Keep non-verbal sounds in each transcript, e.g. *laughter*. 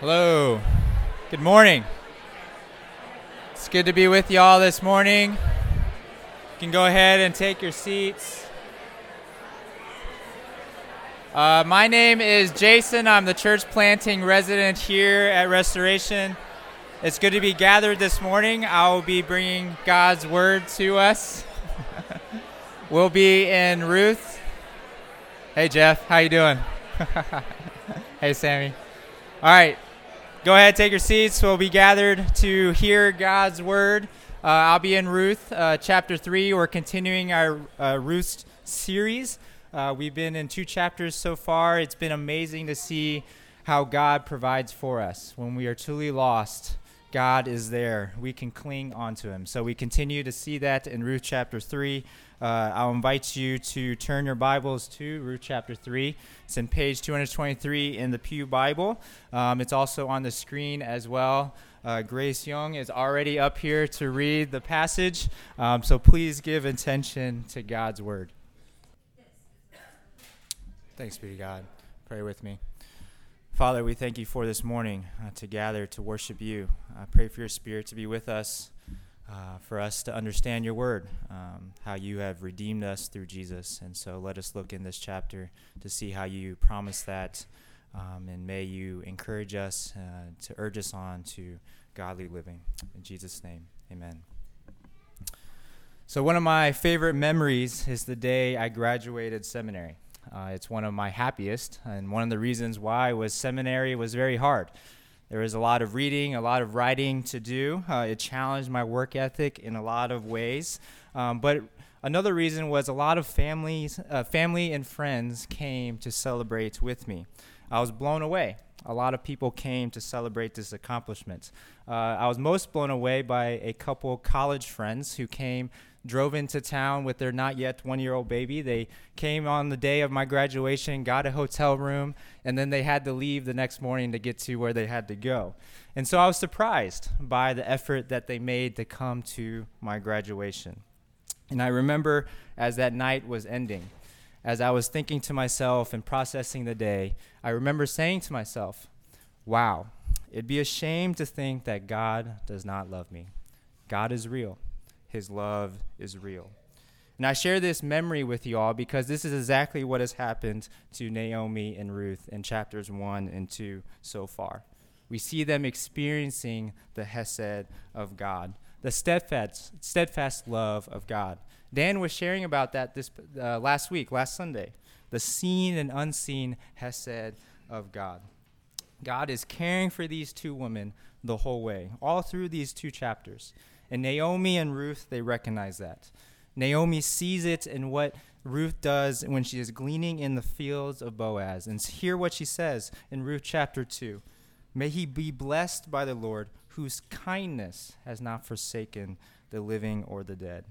Hello. Good morning. It's good to be with you all this morning. You can go ahead and take your seats. Uh, my name is Jason. I'm the church planting resident here at Restoration. It's good to be gathered this morning. I will be bringing God's word to us. *laughs* we'll be in Ruth. Hey Jeff, how you doing? *laughs* hey Sammy. All right, go ahead, take your seats. We'll be gathered to hear God's word. Uh, I'll be in Ruth, uh, chapter 3. We're continuing our uh, Ruth series. Uh, we've been in two chapters so far. It's been amazing to see how God provides for us. When we are truly lost, God is there. We can cling onto Him. So we continue to see that in Ruth chapter 3. Uh, I'll invite you to turn your Bibles to Ruth chapter 3. It's in page 223 in the Pew Bible. Um, it's also on the screen as well. Uh, Grace Young is already up here to read the passage, um, so please give attention to God's word. Thanks be to God. Pray with me. Father, we thank you for this morning uh, to gather to worship you. I pray for your spirit to be with us uh, for us to understand your word, um, how you have redeemed us through Jesus. And so let us look in this chapter to see how you promise that. Um, and may you encourage us uh, to urge us on to godly living. In Jesus' name, amen. So, one of my favorite memories is the day I graduated seminary. Uh, it's one of my happiest, and one of the reasons why was seminary was very hard. There was a lot of reading, a lot of writing to do. Uh, it challenged my work ethic in a lot of ways. Um, but another reason was a lot of families, uh, family and friends came to celebrate with me. I was blown away. A lot of people came to celebrate this accomplishment. Uh, I was most blown away by a couple college friends who came drove into town with their not yet one year old baby. They came on the day of my graduation, got a hotel room, and then they had to leave the next morning to get to where they had to go. And so I was surprised by the effort that they made to come to my graduation. And I remember as that night was ending, as I was thinking to myself and processing the day, I remember saying to myself, wow, it'd be a shame to think that God does not love me. God is real his love is real. And I share this memory with you all because this is exactly what has happened to Naomi and Ruth in chapters 1 and 2 so far. We see them experiencing the Hesed of God, the steadfast, steadfast love of God. Dan was sharing about that this uh, last week, last Sunday, the seen and unseen Hesed of God. God is caring for these two women the whole way, all through these two chapters. And Naomi and Ruth, they recognize that. Naomi sees it in what Ruth does when she is gleaning in the fields of Boaz. And hear what she says in Ruth chapter 2 May he be blessed by the Lord, whose kindness has not forsaken the living or the dead.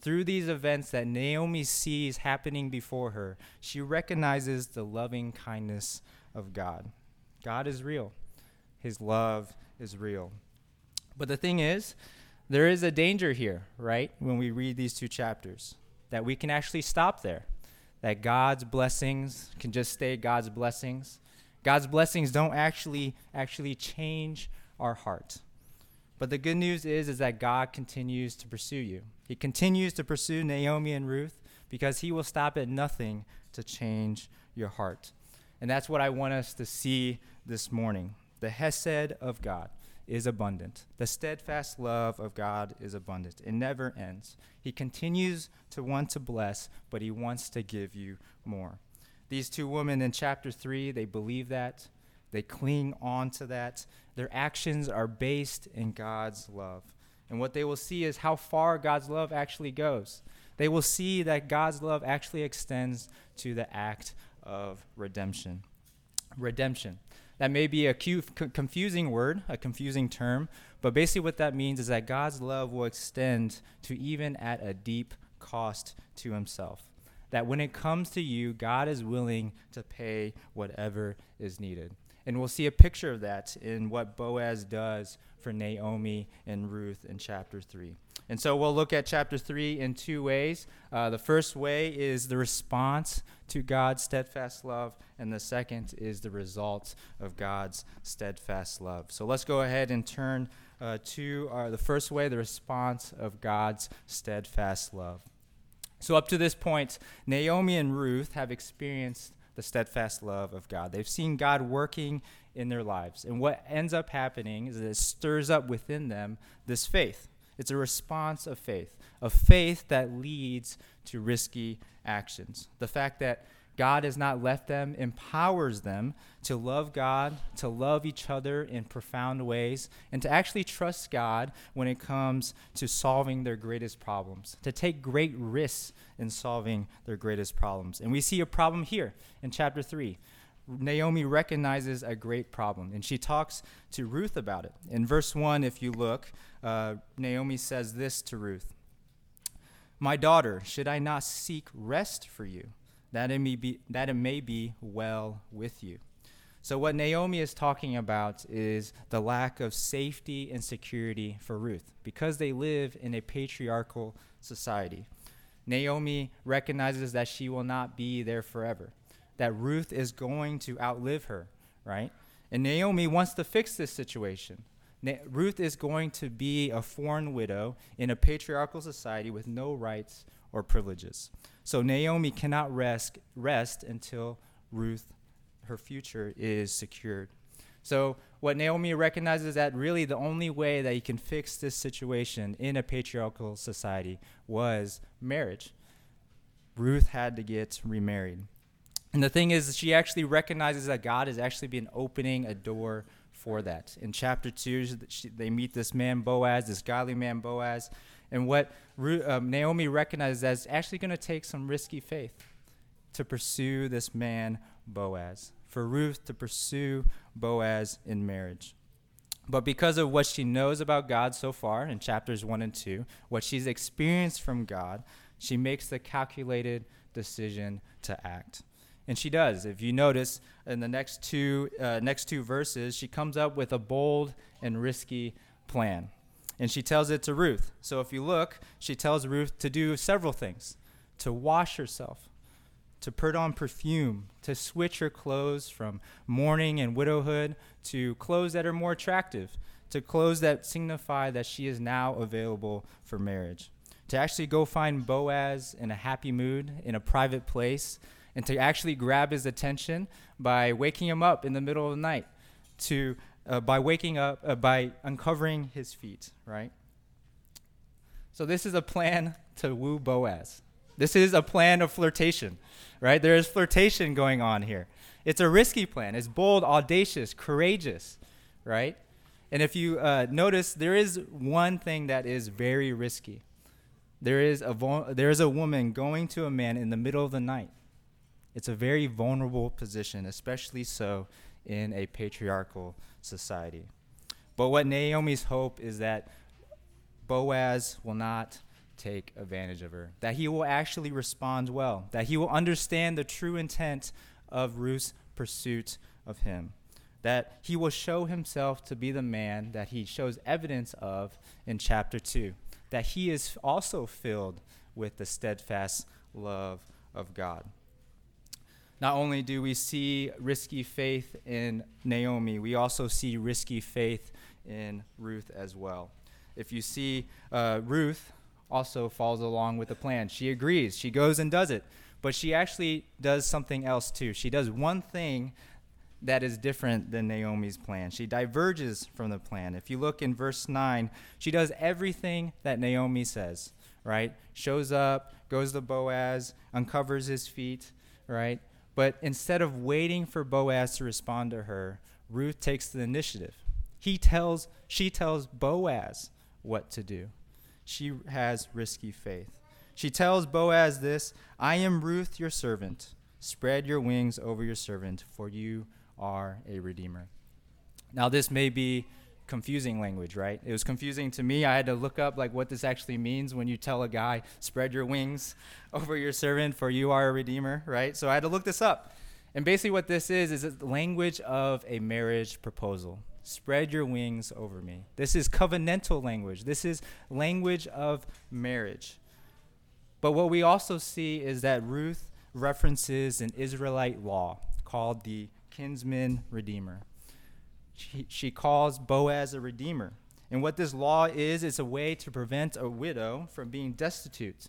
Through these events that Naomi sees happening before her, she recognizes the loving kindness of God. God is real, His love is real. But the thing is, there is a danger here, right, when we read these two chapters, that we can actually stop there, that God's blessings can just stay God's blessings. God's blessings don't actually actually change our heart. But the good news is is that God continues to pursue you. He continues to pursue Naomi and Ruth because he will stop at nothing to change your heart. And that's what I want us to see this morning. The Hesed of God is abundant. The steadfast love of God is abundant. It never ends. He continues to want to bless, but he wants to give you more. These two women in chapter 3, they believe that. They cling on to that. Their actions are based in God's love. And what they will see is how far God's love actually goes. They will see that God's love actually extends to the act of redemption. Redemption. That may be a confusing word, a confusing term, but basically what that means is that God's love will extend to even at a deep cost to himself. That when it comes to you, God is willing to pay whatever is needed. And we'll see a picture of that in what Boaz does for Naomi and Ruth in chapter 3. And so we'll look at chapter 3 in two ways. Uh, the first way is the response to God's steadfast love, and the second is the result of God's steadfast love. So let's go ahead and turn uh, to our, the first way, the response of God's steadfast love. So, up to this point, Naomi and Ruth have experienced the steadfast love of God. They've seen God working in their lives. And what ends up happening is that it stirs up within them this faith. It's a response of faith, a faith that leads to risky actions. The fact that God has not left them empowers them to love God, to love each other in profound ways, and to actually trust God when it comes to solving their greatest problems, to take great risks in solving their greatest problems. And we see a problem here in chapter 3. Naomi recognizes a great problem, and she talks to Ruth about it. In verse 1, if you look, uh, Naomi says this to Ruth My daughter, should I not seek rest for you, that it may be, that it may be well with you? So, what Naomi is talking about is the lack of safety and security for Ruth because they live in a patriarchal society. Naomi recognizes that she will not be there forever that Ruth is going to outlive her, right? And Naomi wants to fix this situation. Na- Ruth is going to be a foreign widow in a patriarchal society with no rights or privileges. So Naomi cannot rest, rest until Ruth, her future, is secured. So what Naomi recognizes is that really the only way that you can fix this situation in a patriarchal society was marriage. Ruth had to get remarried. And the thing is, she actually recognizes that God has actually been opening a door for that. In chapter 2, she, they meet this man, Boaz, this godly man, Boaz. And what um, Naomi recognizes it's actually going to take some risky faith to pursue this man, Boaz, for Ruth to pursue Boaz in marriage. But because of what she knows about God so far in chapters 1 and 2, what she's experienced from God, she makes the calculated decision to act. And she does. If you notice in the next two, uh, next two verses, she comes up with a bold and risky plan. And she tells it to Ruth. So if you look, she tells Ruth to do several things to wash herself, to put on perfume, to switch her clothes from mourning and widowhood to clothes that are more attractive, to clothes that signify that she is now available for marriage, to actually go find Boaz in a happy mood, in a private place and to actually grab his attention by waking him up in the middle of the night, to uh, by waking up uh, by uncovering his feet, right? So this is a plan to woo Boaz. This is a plan of flirtation, right? There is flirtation going on here. It's a risky plan. It's bold, audacious, courageous, right? And if you uh, notice, there is one thing that is very risky. There is a vo- there is a woman going to a man in the middle of the night it's a very vulnerable position, especially so in a patriarchal society. But what Naomi's hope is that Boaz will not take advantage of her, that he will actually respond well, that he will understand the true intent of Ruth's pursuit of him, that he will show himself to be the man that he shows evidence of in chapter 2, that he is also filled with the steadfast love of God. Not only do we see risky faith in Naomi, we also see risky faith in Ruth as well. If you see uh, Ruth also follows along with the plan. She agrees. She goes and does it. But she actually does something else too. She does one thing that is different than Naomi's plan. She diverges from the plan. If you look in verse 9, she does everything that Naomi says, right? Shows up, goes to Boaz, uncovers his feet, right? But instead of waiting for Boaz to respond to her, Ruth takes the initiative. He tells, she tells Boaz what to do. She has risky faith. She tells Boaz this I am Ruth, your servant. Spread your wings over your servant, for you are a redeemer. Now, this may be confusing language, right? It was confusing to me. I had to look up like what this actually means when you tell a guy, "Spread your wings *laughs* over your servant, for you are a redeemer," right? So I had to look this up. And basically what this is is the language of a marriage proposal. Spread your wings over me. This is covenantal language. This is language of marriage. But what we also see is that Ruth references an Israelite law called the kinsman redeemer. She, calls Boaz a redeemer. And what this law is, it's a way to prevent a widow from being destitute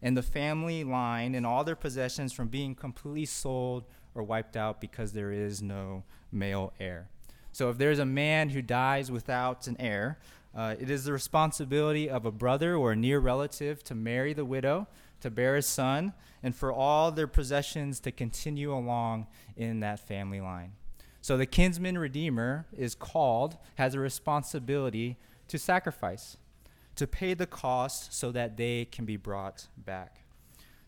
and the family line and all their possessions from being completely sold or wiped out because there is no male heir. So if there's a man who dies without an heir, uh, it is the responsibility of a brother or a near relative to marry the widow, to bear a son, and for all their possessions to continue along in that family line. So the kinsman redeemer is called, has a responsibility to sacrifice, to pay the cost so that they can be brought back.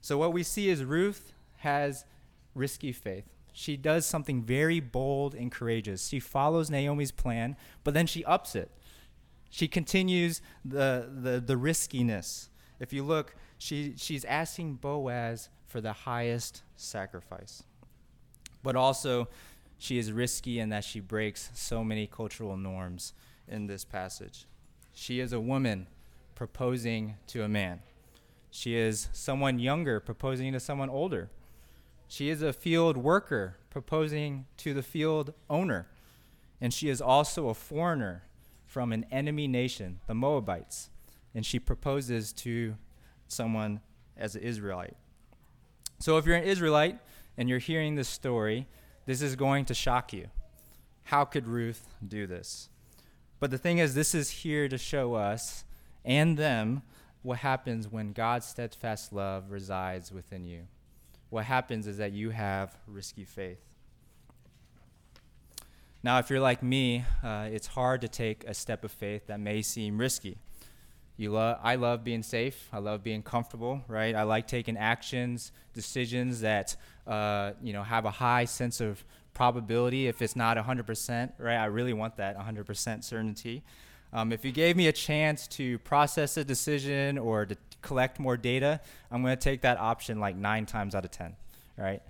So what we see is Ruth has risky faith. She does something very bold and courageous. She follows Naomi's plan, but then she ups it. She continues the, the, the riskiness. If you look, she, she's asking Boaz for the highest sacrifice. But also, she is risky in that she breaks so many cultural norms in this passage. She is a woman proposing to a man. She is someone younger proposing to someone older. She is a field worker proposing to the field owner. And she is also a foreigner from an enemy nation, the Moabites. And she proposes to someone as an Israelite. So if you're an Israelite and you're hearing this story, this is going to shock you. How could Ruth do this? But the thing is, this is here to show us and them what happens when God's steadfast love resides within you what happens is that you have risky faith. Now, if you're like me, uh, it's hard to take a step of faith that may seem risky. You I love being safe. I love being comfortable, right? I like taking actions, decisions that uh, you know have a high sense of probability. If it's not 100%, right? I really want that 100% certainty. Um, if you gave me a chance to process a decision or to collect more data, I'm going to take that option like nine times out of 10, right?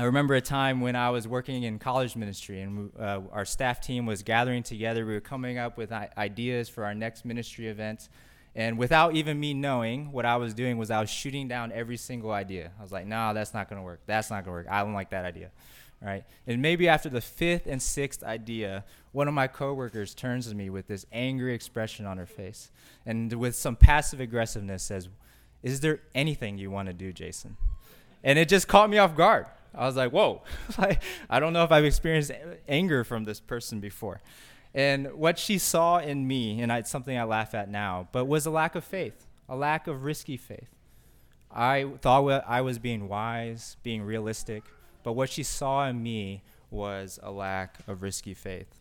I remember a time when I was working in college ministry and uh, our staff team was gathering together. We were coming up with ideas for our next ministry event. And without even me knowing, what I was doing was I was shooting down every single idea. I was like, no, that's not going to work. That's not going to work. I don't like that idea right? And maybe after the fifth and sixth idea, one of my coworkers turns to me with this angry expression on her face and with some passive aggressiveness says, Is there anything you want to do, Jason? And it just caught me off guard. I was like, Whoa, *laughs* I don't know if I've experienced anger from this person before. And what she saw in me, and it's something I laugh at now, but was a lack of faith, a lack of risky faith. I thought I was being wise, being realistic, but what she saw in me was a lack of risky faith.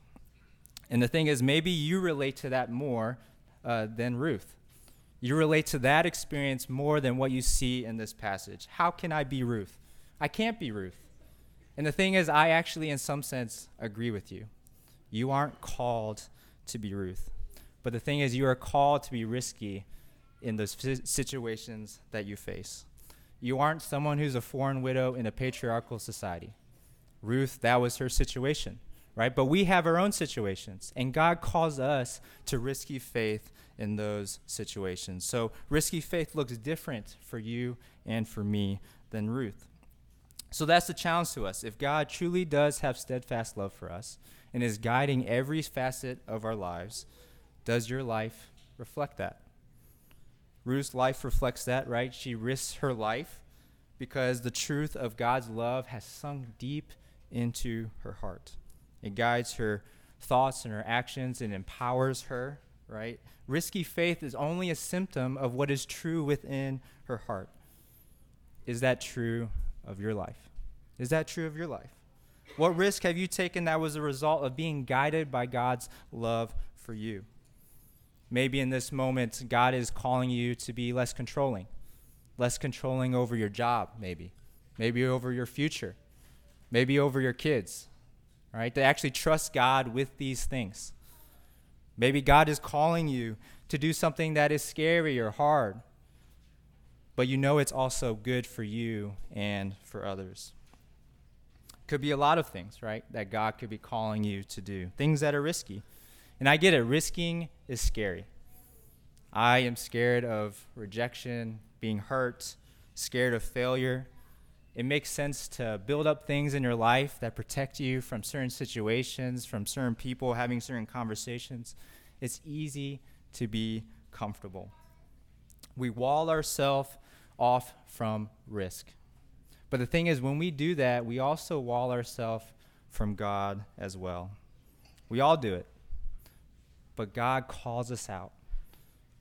And the thing is, maybe you relate to that more uh, than Ruth. You relate to that experience more than what you see in this passage. How can I be Ruth? I can't be Ruth. And the thing is, I actually, in some sense, agree with you. You aren't called to be Ruth. But the thing is, you are called to be risky in those situations that you face. You aren't someone who's a foreign widow in a patriarchal society. Ruth, that was her situation, right? But we have our own situations, and God calls us to risky faith in those situations. So risky faith looks different for you and for me than Ruth. So that's the challenge to us. If God truly does have steadfast love for us and is guiding every facet of our lives, does your life reflect that? Ruth's life reflects that, right? She risks her life because the truth of God's love has sunk deep into her heart. It guides her thoughts and her actions and empowers her, right? Risky faith is only a symptom of what is true within her heart. Is that true of your life? Is that true of your life? What risk have you taken that was a result of being guided by God's love for you? Maybe in this moment, God is calling you to be less controlling, less controlling over your job, maybe, maybe over your future, maybe over your kids, right? To actually trust God with these things. Maybe God is calling you to do something that is scary or hard, but you know it's also good for you and for others. Could be a lot of things, right? That God could be calling you to do, things that are risky. And I get it, risking is scary. I am scared of rejection, being hurt, scared of failure. It makes sense to build up things in your life that protect you from certain situations, from certain people, having certain conversations. It's easy to be comfortable. We wall ourselves off from risk. But the thing is, when we do that, we also wall ourselves from God as well. We all do it. But God calls us out.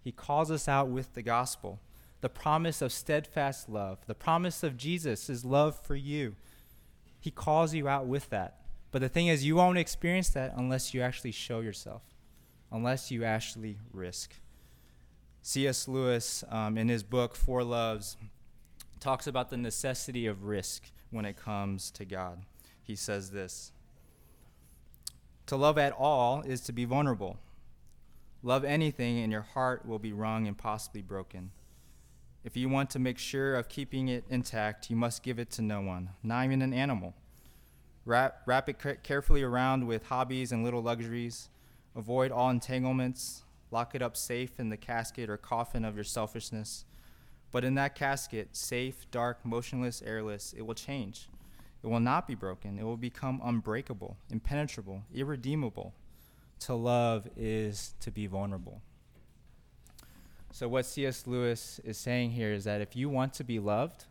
He calls us out with the gospel, the promise of steadfast love, the promise of Jesus' is love for you. He calls you out with that. But the thing is, you won't experience that unless you actually show yourself, unless you actually risk. C.S. Lewis, um, in his book, Four Loves, talks about the necessity of risk when it comes to God. He says this To love at all is to be vulnerable. Love anything, and your heart will be wrung and possibly broken. If you want to make sure of keeping it intact, you must give it to no one, not even an animal. Wrap, wrap it carefully around with hobbies and little luxuries. Avoid all entanglements. Lock it up safe in the casket or coffin of your selfishness. But in that casket, safe, dark, motionless, airless, it will change. It will not be broken. It will become unbreakable, impenetrable, irredeemable. To love is to be vulnerable. So, what C.S. Lewis is saying here is that if you want to be loved,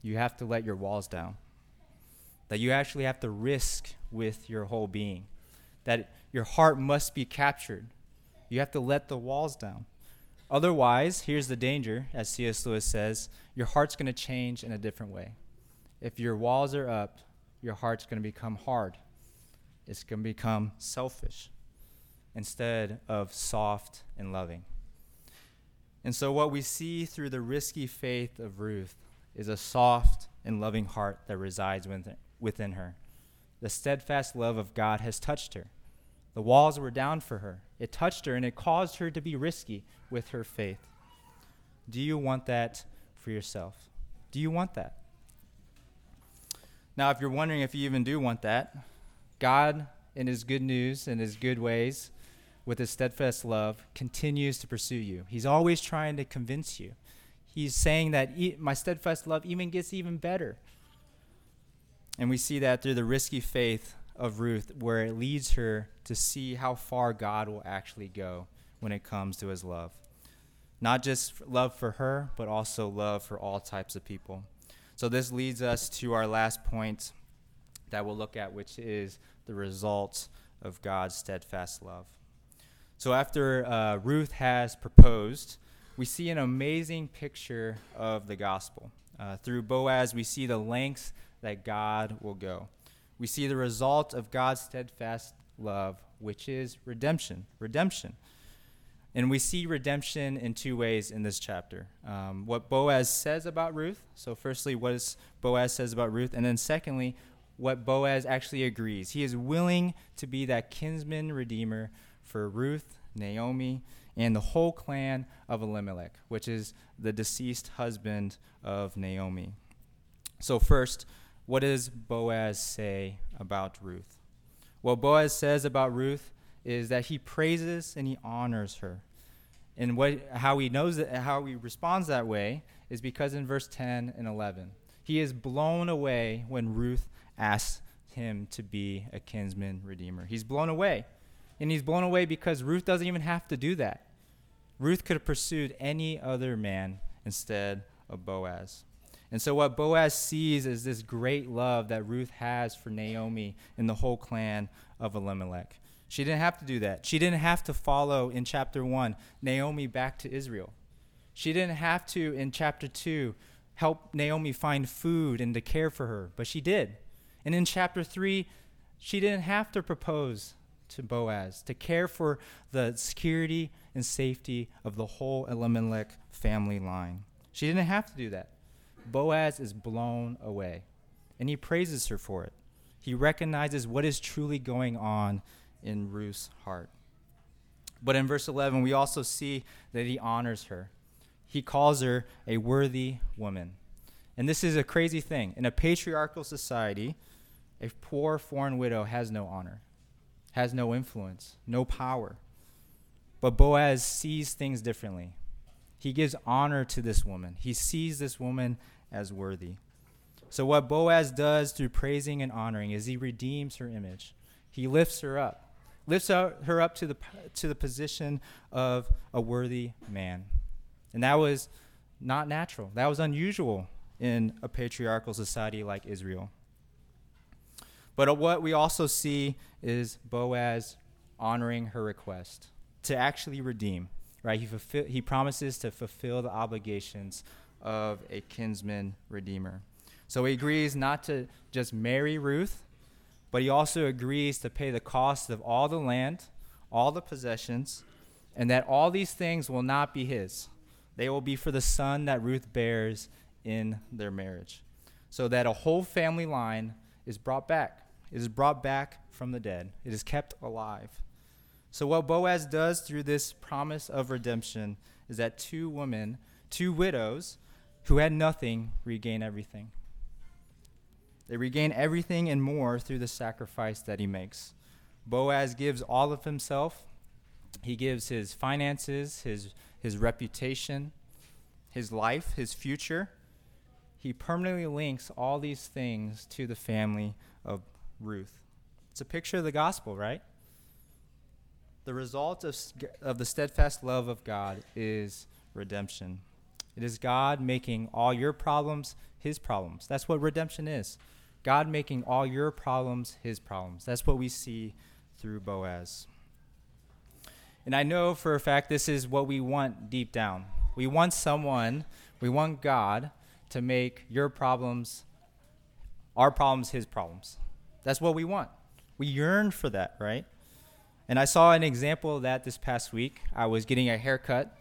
you have to let your walls down. That you actually have to risk with your whole being. That your heart must be captured. You have to let the walls down. Otherwise, here's the danger, as C.S. Lewis says your heart's going to change in a different way. If your walls are up, your heart's going to become hard. It's going to become selfish instead of soft and loving. And so, what we see through the risky faith of Ruth is a soft and loving heart that resides within her. The steadfast love of God has touched her. The walls were down for her. It touched her and it caused her to be risky with her faith. Do you want that for yourself? Do you want that? Now, if you're wondering if you even do want that, God, in His good news and His good ways, with His steadfast love, continues to pursue you. He's always trying to convince you. He's saying that e- my steadfast love even gets even better. And we see that through the risky faith of Ruth, where it leads her to see how far God will actually go when it comes to his love. Not just love for her, but also love for all types of people. So, this leads us to our last point that we'll look at, which is the result of God's steadfast love. So, after uh, Ruth has proposed, we see an amazing picture of the gospel. Uh, through Boaz, we see the lengths that God will go we see the result of God's steadfast love, which is redemption. Redemption. And we see redemption in two ways in this chapter. Um, what Boaz says about Ruth. So, firstly, what Boaz says about Ruth, and then secondly, what Boaz actually agrees. He is willing to be that kinsman redeemer for Ruth, Naomi, and the whole clan of Elimelech, which is the deceased husband of Naomi. So, first, what does Boaz say about Ruth? What Boaz says about Ruth is that he praises and he honors her. And what, how he knows that, how he responds that way is because in verse 10 and 11, he is blown away when Ruth asks him to be a kinsman redeemer. He's blown away. And he's blown away because Ruth doesn't even have to do that. Ruth could have pursued any other man instead of Boaz. And so, what Boaz sees is this great love that Ruth has for Naomi and the whole clan of Elimelech. She didn't have to do that. She didn't have to follow in chapter 1 Naomi back to Israel. She didn't have to, in chapter 2, help Naomi find food and to care for her, but she did. And in chapter 3, she didn't have to propose to Boaz to care for the security and safety of the whole Elimelech family line. She didn't have to do that. Boaz is blown away, and he praises her for it. He recognizes what is truly going on in Ruth's heart. But in verse 11, we also see that he honors her. He calls her a worthy woman. And this is a crazy thing. In a patriarchal society, A poor foreign widow has no honor, has no influence, no power. But Boaz sees things differently. He gives honor to this woman. He sees this woman as worthy. So, what Boaz does through praising and honoring is he redeems her image. He lifts her up, lifts her up to the, to the position of a worthy man. And that was not natural, that was unusual in a patriarchal society like Israel. But what we also see is Boaz honoring her request to actually redeem, right? He, fulfill, he promises to fulfill the obligations of a kinsman redeemer. So he agrees not to just marry Ruth, but he also agrees to pay the cost of all the land, all the possessions, and that all these things will not be his. They will be for the son that Ruth bears in their marriage. So that a whole family line is brought back. It is brought back from the dead. It is kept alive. So, what Boaz does through this promise of redemption is that two women, two widows who had nothing, regain everything. They regain everything and more through the sacrifice that he makes. Boaz gives all of himself. He gives his finances, his, his reputation, his life, his future. He permanently links all these things to the family of Ruth. It's a picture of the gospel, right? The result of, of the steadfast love of God is redemption. It is God making all your problems his problems. That's what redemption is. God making all your problems his problems. That's what we see through Boaz. And I know for a fact this is what we want deep down. We want someone, we want God to make your problems, our problems, his problems. That's what we want. We yearn for that, right? And I saw an example of that this past week. I was getting a haircut,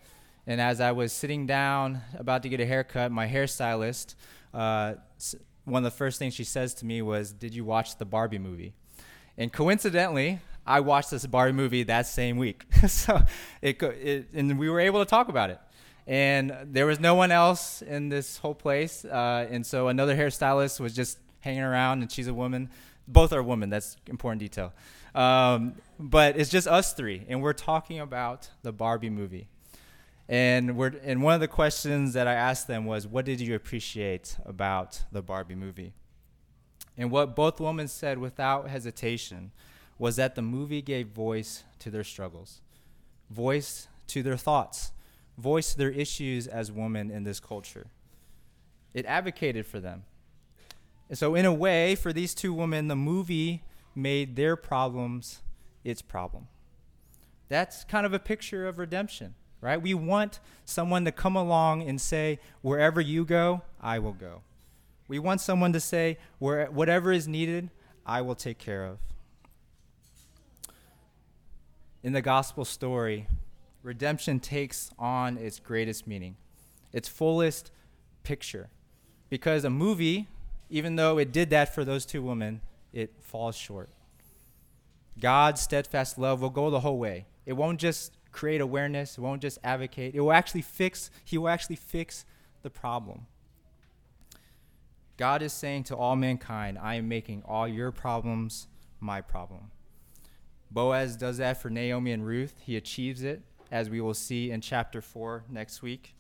and as I was sitting down about to get a haircut, my hairstylist uh, one of the first things she says to me was, Did you watch the Barbie movie? And coincidentally, I watched this Barbie movie that same week. *laughs* so it, it, and we were able to talk about it. And there was no one else in this whole place. Uh, and so another hairstylist was just hanging around, and she's a woman. Both are women. That's important detail. Um, but it's just us three, and we're talking about the Barbie movie. And we're and one of the questions that I asked them was, "What did you appreciate about the Barbie movie?" And what both women said without hesitation was that the movie gave voice to their struggles, voice to their thoughts, voice to their issues as women in this culture. It advocated for them. And so, in a way, for these two women, the movie made their problems its problem. That's kind of a picture of redemption right? We want someone to come along and say, wherever you go, I will go. We want someone to say, Where, whatever is needed, I will take care of. In the gospel story, redemption takes on its greatest meaning, its fullest picture. Because a movie, even though it did that for those two women, it falls short. God's steadfast love will go the whole way. It won't just create awareness, won't just advocate. It will actually fix, he will actually fix the problem. God is saying to all mankind, I am making all your problems my problem. Boaz does that for Naomi and Ruth. He achieves it, as we will see in chapter 4 next week.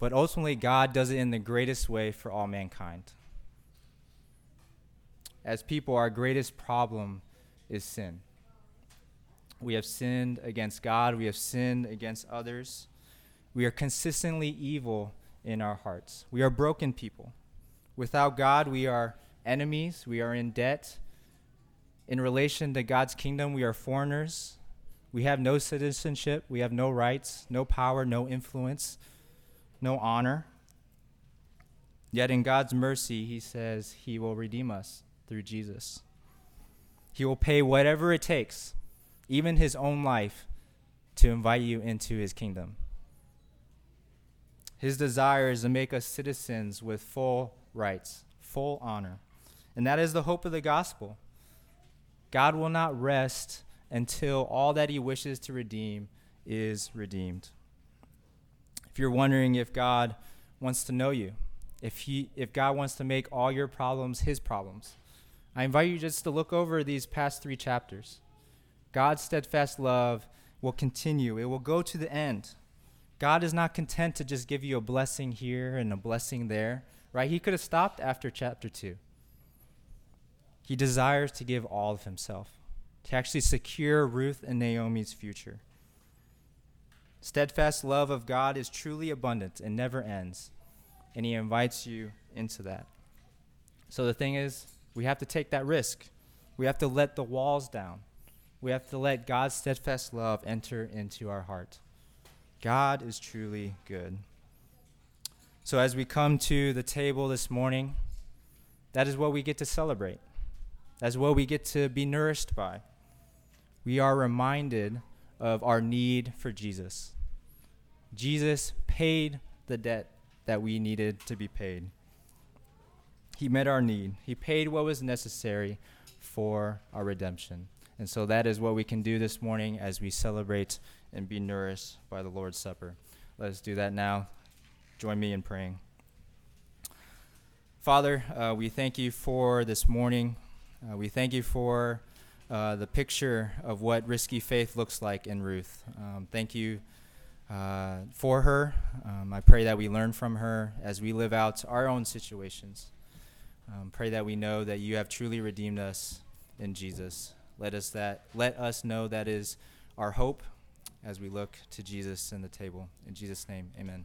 But ultimately, God does it in the greatest way for all mankind. As people, our greatest problem is sin. We have sinned against God. We have sinned against others. We are consistently evil in our hearts. We are broken people. Without God, we are enemies. We are in debt. In relation to God's kingdom, we are foreigners. We have no citizenship. We have no rights, no power, no influence, no honor. Yet in God's mercy, He says He will redeem us through Jesus. He will pay whatever it takes even his own life, to invite you into his kingdom. His desire is to make us citizens with full rights, full honor. And that is the hope of the gospel. God will not rest until all that he wishes to redeem is redeemed. If you're wondering if God wants to know you, if, he, if God wants to make all your problems his problems, I invite you just to look over these past three chapters. God's steadfast love will continue, it will go to the end. God is not content to just give you a blessing here and a blessing there, right? He could have stopped after chapter 2. He desires to give all of himself, to actually secure Ruth and Naomi's future. Steadfast love of God is truly abundant and never ends, and he invites you into that. So the thing is, we have to take that risk. We have to let the walls down. We have to let God's steadfast love enter into our heart. God is truly good. So, as we come to the table this morning, that is what we get to celebrate. That's what we get to be nourished by. We are reminded of our need for Jesus. Jesus paid the debt that we needed to be paid. He met our need. He paid what was necessary for our redemption. And so that is what we can do this morning as we celebrate and be nourished by the Lord's Supper. Let us do that now. Join me in praying. Father, uh, we thank you for this morning. Uh, we thank you for uh, the picture of what risky faith looks like in Ruth. Um, thank you uh, for her. Um, I pray that we learn from her as we live out our own situations. Um, pray that we know that you have truly redeemed us in Jesus. Let us that let us know that is our hope as we look to Jesus and the table. In Jesus' name, amen.